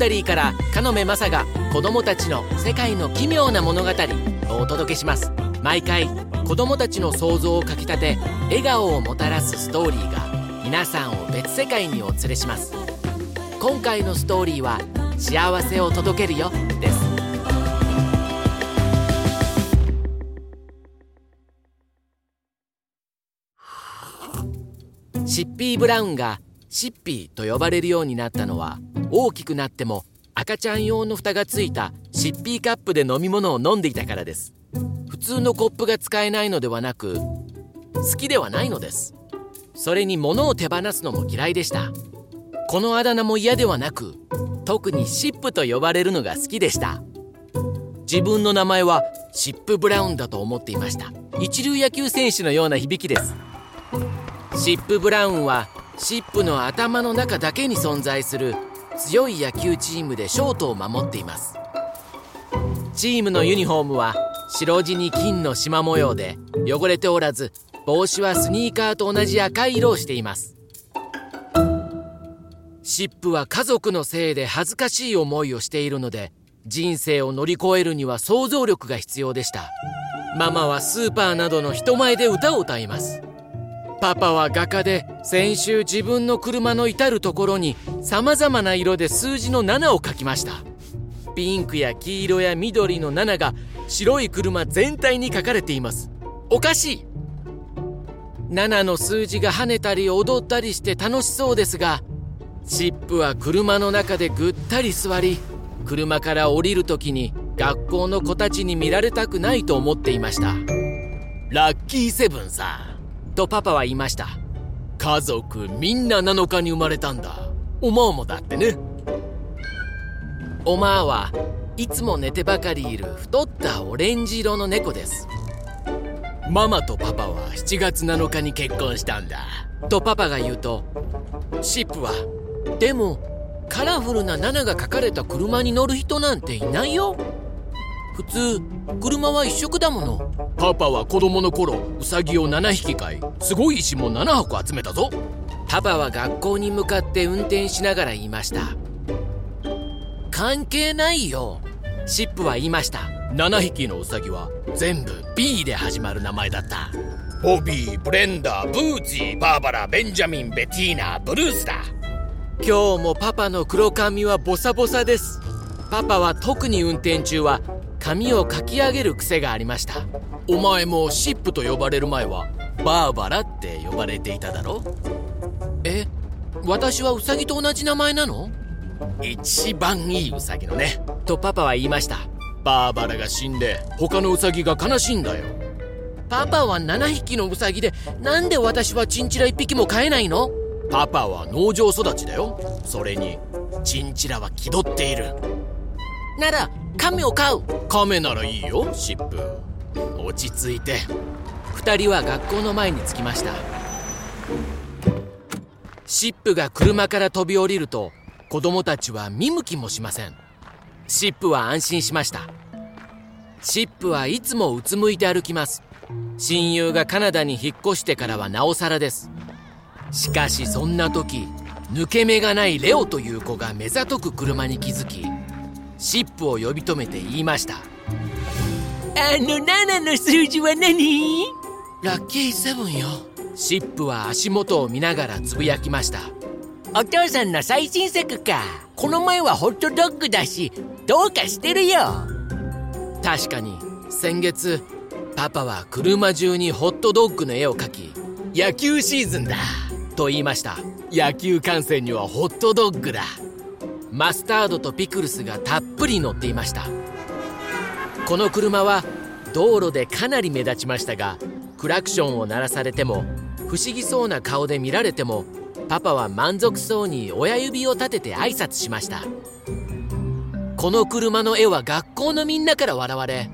ダリーからカノメマサが子供たちの世界の奇妙な物語をお届けします。毎回子供たちの想像をかきたて笑顔をもたらすストーリーが皆さんを別世界にお連れします。今回のストーリーは「幸せを届けるよ」です。シッピー・ブラウンがシッピーと呼ばれるようになったのは大きくなっても赤ちゃん用の蓋がついたシッピーカップで飲み物を飲んでいたからです。普通のコップが使えないのではなく好きではないのです。それに物を手放すのも嫌いでした。このあだ名も嫌ではなく特にシップと呼ばれるのが好きでした。自分の名前はシップ・ブラウンだと思っていました。一流野球選手のような響きです。シップ・ブラウンはシップの頭の中だけに存在する強い野球チームでショートを守っています。チームのユニフォームは白地に金の縞模様で汚れておらず帽子はスニーカーと同じ赤い色をしています。シップは家族のせいで恥ずかしい思いをしているので人生を乗り越えるには想像力が必要でした。ママはスーパーなどの人前で歌を歌います。パパは画家で先週自分の車の至る所に様々な色で数字の7を書きました。ピンクや黄色や緑の7が白い車全体に書かれています。おかしい。7の数字が跳ねたり踊ったりして楽しそうですがシップは車の中でぐったり座り車から降りる時に学校の子たちに見られたくないと思っていました。ラッキーセブンさとパパは言いました。家族みんな7日に生まれたんだ。おまーもだってね。おまーはいつも寝てばかりいる太ったオレンジ色の猫です。ママとパパは7月7日に結婚したんだ。とパパが言うとシップはでもカラフルな7が書かれた車に乗る人なんていないよ。普通車は一色だもの。パパは子供の頃ウサギを7匹飼いすごい石も7箱集めたぞ。パパは学校に向かって運転しながら言いました。関係ないよ。シップは言いました。7匹のウサギは全部 B で始まる名前だった。ボビーブレンダーブーツィバーバラベンジャミンベティーナブルースだ。今日もパパの黒髪はボサボサです。パパは特に運転中は髪をかき上げる癖がありました。お前もシップと呼ばれる前はバーバラって呼ばれていただろ？え私はウサギと同じ名前なの？一番いいウサギのね。とパパは言いました。バーバラが死んで他のウサギが悲しいんだよ。パパは7匹のウサギでなんで私はチンチラ1匹も飼えないの？パパは農場育ちだよ。それにチンチラは気取っている。なら亀を飼う。亀ならいいよシップ。落ち着いて。2人は学校の前に着きました。シップが車から飛び降りると子供たちは見向きもしません。シップは安心しました。シップはいつもうつむいて歩きます。親友がカナダに引っ越してからはなおさらです。しかしそんな時抜け目がないレオという子が目ざとく車に気づきシップを呼び止めて言いました。あの7の数字は何？ラッキーセブンよ。シップは足元を見ながらつぶやきました。お父さんの最新作か。この前はホットドッグだしどうかしてるよ。確かに先月パパは車中にホットドッグの絵を描き野球シーズンだと言いました。野球観戦にはホットドッグだマスタードとピクルスがたっぷり乗っていました。この車は道路でかなり目立ちましたがクラクションを鳴らされても不思議そうな顔で見られてもパパは満足そうに親指を立てて挨拶しました。この車の絵は学校のみんなから笑われ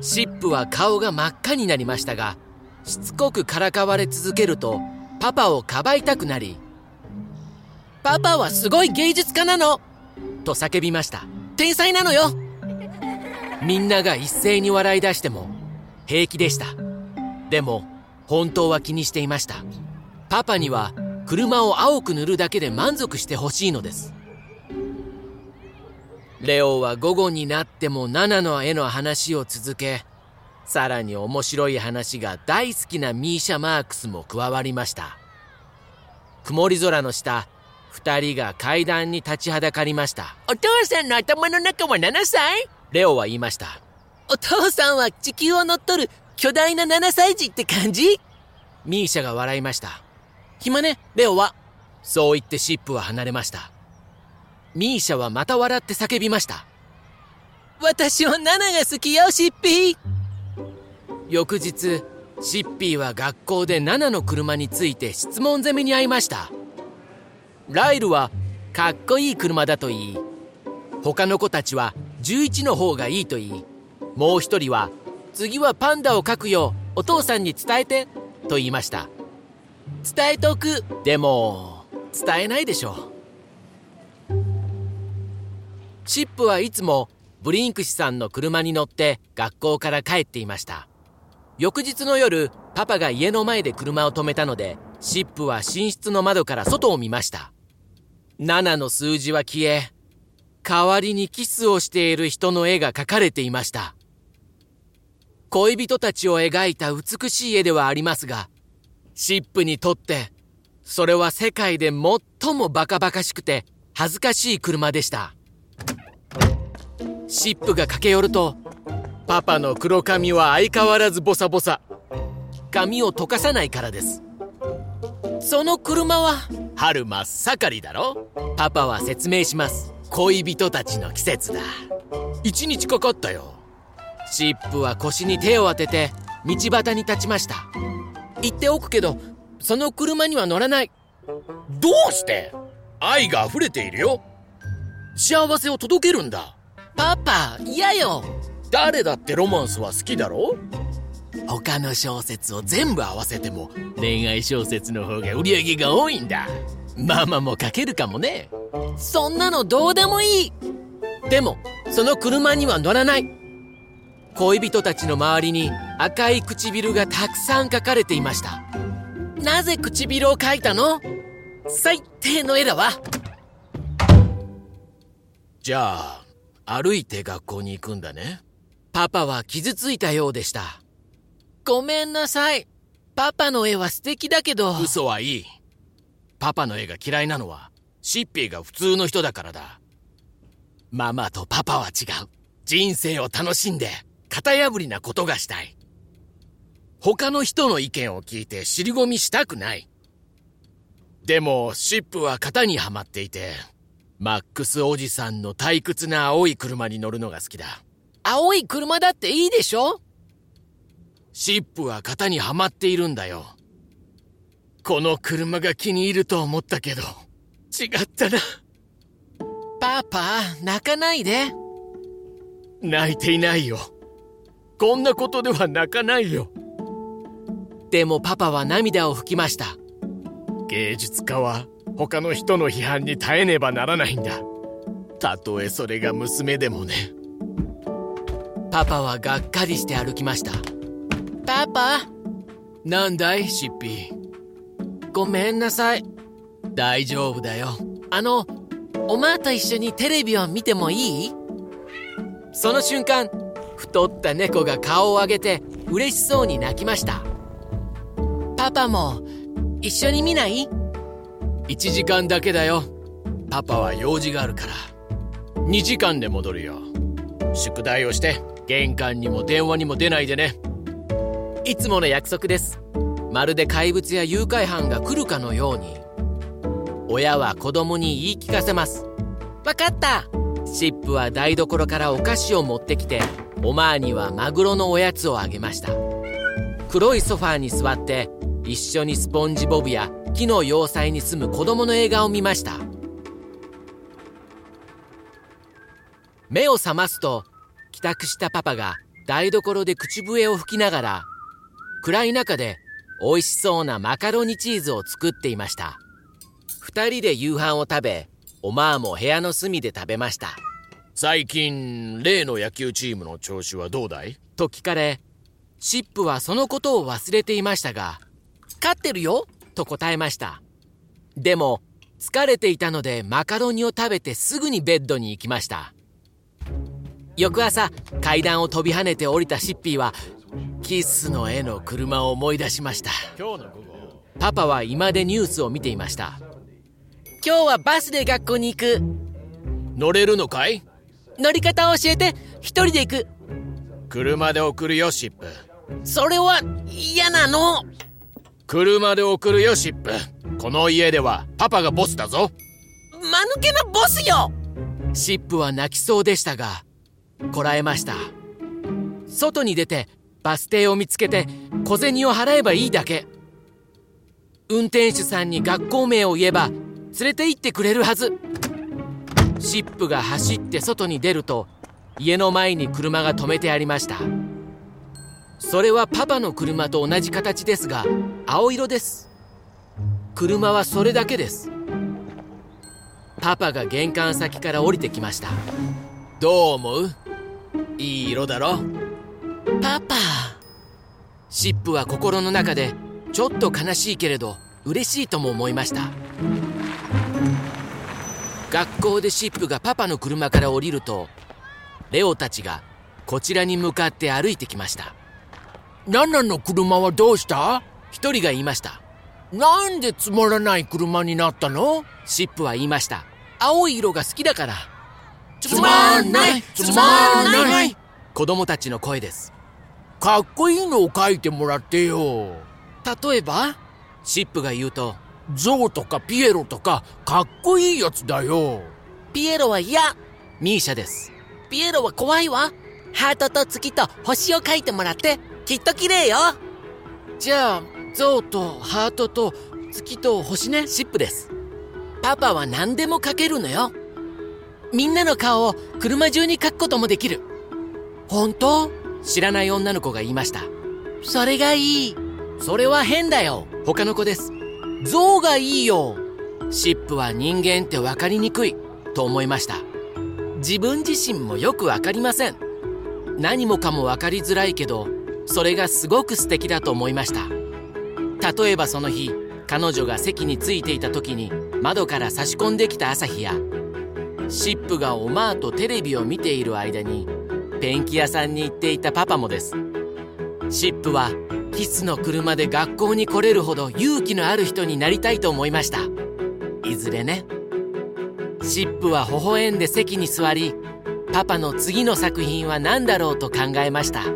シップは顔が真っ赤になりましたがしつこくからかわれ続けるとパパをかばいたくなり「パパはすごい芸術家なの!」と叫びました「天才なのよ!」みんなが一斉に笑い出しても平気でした。でも本当は気にしていました。パパには車を青く塗るだけで満足してほしいのです。レオは午後になってもナナの絵の話を続けさらに面白い話が大好きなミーシャ・マークスも加わりました。曇り空の下二人が階段に立ちはだかりました。お父さんの頭の中は7歳？レオは言いました。お父さんは地球を乗っ取る巨大な7歳児って感じ？ミーシャが笑いました。暇ねレオは？そう言ってシップは離れました。ミーシャはまた笑って叫びました。私はナナが好きよシッピー。翌日シッピーは学校でナナの車について質問攻めに遭いましたライルはかっこいい車だと言い。他の子たちは11の方がいいと言い。もう一人は次はパンダを描くよお父さんに伝えてと言いました。伝えとく。でも伝えないでしょう。シップはいつもブリンクシさんの車に乗って学校から帰っていました。翌日の夜パパが家の前で車を止めたのでシップは寝室の窓から外を見ました。7の数字は消え代わりにキスをしている人の絵が描かれていました。恋人たちを描いた美しい絵ではありますがシップにとってそれは世界で最もバカバカしくて恥ずかしい車でした。シップが駆け寄るとパパの黒髪は相変わらずボサボサ。髪を溶かさないからです。その車は春真っ盛りだろ？パパは説明します。恋人たちの季節だ。一日かかったよ。シップは腰に手を当てて道端に立ちました。言っておくけどその車には乗らない。どうして？愛が溢れているよ。幸せを届けるんだ。パパ嫌よ。誰だってロマンスは好きだろ？他の小説を全部合わせても恋愛小説の方が売り上げが多いんだ。ママも書けるかもね。そんなのどうでもいい。でもその車には乗らない。恋人たちの周りに赤い唇がたくさん描かれていました。なぜ唇を描いたの？最低の絵だわじゃあ歩いて学校に行くんだね。パパは傷ついたようでした。ごめんなさい。パパの絵は素敵だけど。嘘はいい。パパの絵が嫌いなのはシッピーが普通の人だからだ。ママとパパは違う。人生を楽しんで型破りなことがしたい。他の人の意見を聞いて尻込みしたくない。でもシップは型にはまっていてマックスおじさんの退屈な青い車に乗るのが好きだ。青い車だっていいでしょ？シップは型にはまっているんだよ。この車が気に入ると思ったけど違ったな。パパ泣かないで。泣いていないよ。こんなことでは泣かないよ。でもパパは涙を拭きました。芸術家は他の人の批判に耐えねばならないんだ。たとえそれが娘でもね。パパはがっかりして歩きましたパパ。なんだいシッピー。ごめんなさい。大丈夫だよ。あのおまと一緒にテレビを見てもいい？その瞬間太った猫が顔を上げて嬉しそうに泣きました。パパも一緒に見ない？1時間だけだよ。パパは用事があるから。2時間で戻るよ。宿題をして玄関にも電話にも出ないでねいつもの約束です。まるで怪物や誘拐犯が来るかのように。親は子供に言い聞かせます。わかった。シップは台所からお菓子を持ってきておまわにはマグロのおやつをあげました。黒いソファーに座って一緒にスポンジボブや木の要塞に住む子供の映画を見ました。目を覚ますと帰宅したパパが台所で口笛を吹きながら暗い中で美味しそうなマカロニチーズを作っていました。二人で夕飯を食べおまあも部屋の隅で食べました。最近例の野球チームの調子はどうだい？と聞かれシップはそのことを忘れていましたが勝ってるよと答えました。でも疲れていたのでマカロニを食べてすぐにベッドに行きました。翌朝階段を飛び跳ねて降りたシッピーはキスの絵の車を思い出しました。パパは居間でニュースを見ていました。今日はバスで学校に行く。乗れるのかい？乗り方を教えて。一人で行く。車で送るよシップ。それは嫌なの。車で送るよシップ。この家ではパパがボスだぞ。間抜けなボスよ。シップは泣きそうでしたがこらえました。外に出てバス停を見つけて小銭を払えばいいだけ。運転手さんに学校名を言えば連れて行ってくれるはず。シップが走って外に出ると家の前に車が止めてありました。それはパパの車と同じ形ですが青色です。車はそれだけです。パパが玄関先から降りてきました。どう思う？いい色だろ？パパシップは心の中でちょっと悲しいけれど嬉しいとも思いました。学校でシップがパパの車から降りるとレオたちがこちらに向かって歩いてきました。ナナの車はどうした？一人が言いました。なんでつまらない車になったの？シップは言いました。青い色が好きだから。つまんない！つまんない子供たちの声です。かっこいいのを書いてもらってよ。例えば？シップが言うとゾウとかピエロとかかっこいいやつだよ。ピエロは嫌。ミーシャです。ピエロは怖いわ。ハートと月と星を書いてもらってきっと綺麗よ。じゃあゾウとハートと月と星ね。シップです。パパは何でも描けるのよ。みんなの顔を車中に描くこともできる本当？知らない女の子が言いました。それがいい。それは変だよ。他の子です。象がいいよ。シップは人間って分かりにくい。と思いました。自分自身もよく分かりません。何もかも分かりづらいけどそれがすごく素敵だと思いました。例えばその日彼女が席に着いていた時に窓から差し込んできた朝日やシップがおまーとテレビを見ている間にペンキ屋さんに行っていたパパもです。シップはキスの車で学校に来れるほど勇気のある人になりたいと思いました。いずれね。シップは微笑んで席に座りパパの次の作品は何だろうと考えました。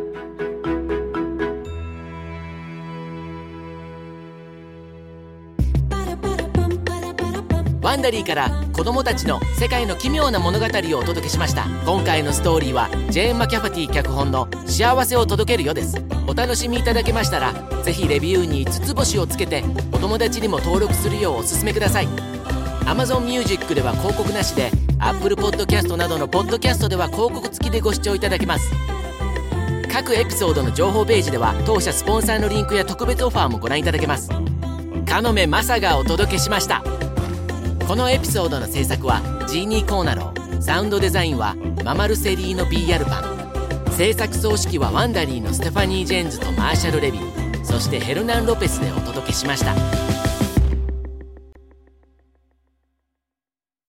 ワンダリーから子供たちの世界の奇妙な物語をお届けしました。今回のストーリーはジェーン・マキャファティ脚本の「幸せを届けるよ」です。お楽しみいただけましたらぜひレビューに5つ星をつけてお友達にも登録するようお勧めください。Amazon Music では広告なしで Apple Podcast などのポッドキャストでは広告付きでご視聴いただけます。各エピソードの情報ページでは当社スポンサーのリンクや特別オファーもご覧いただけます。カノメマサがお届けしました。このエピソードの制作はジーニー・コーナロー。サウンドデザインはママルセリーノ B アルパン制作総指揮はワンダリーのステファニー・ジェーンズとマーシャル・レビンそしてヘルナン・ロペスでお届けしました。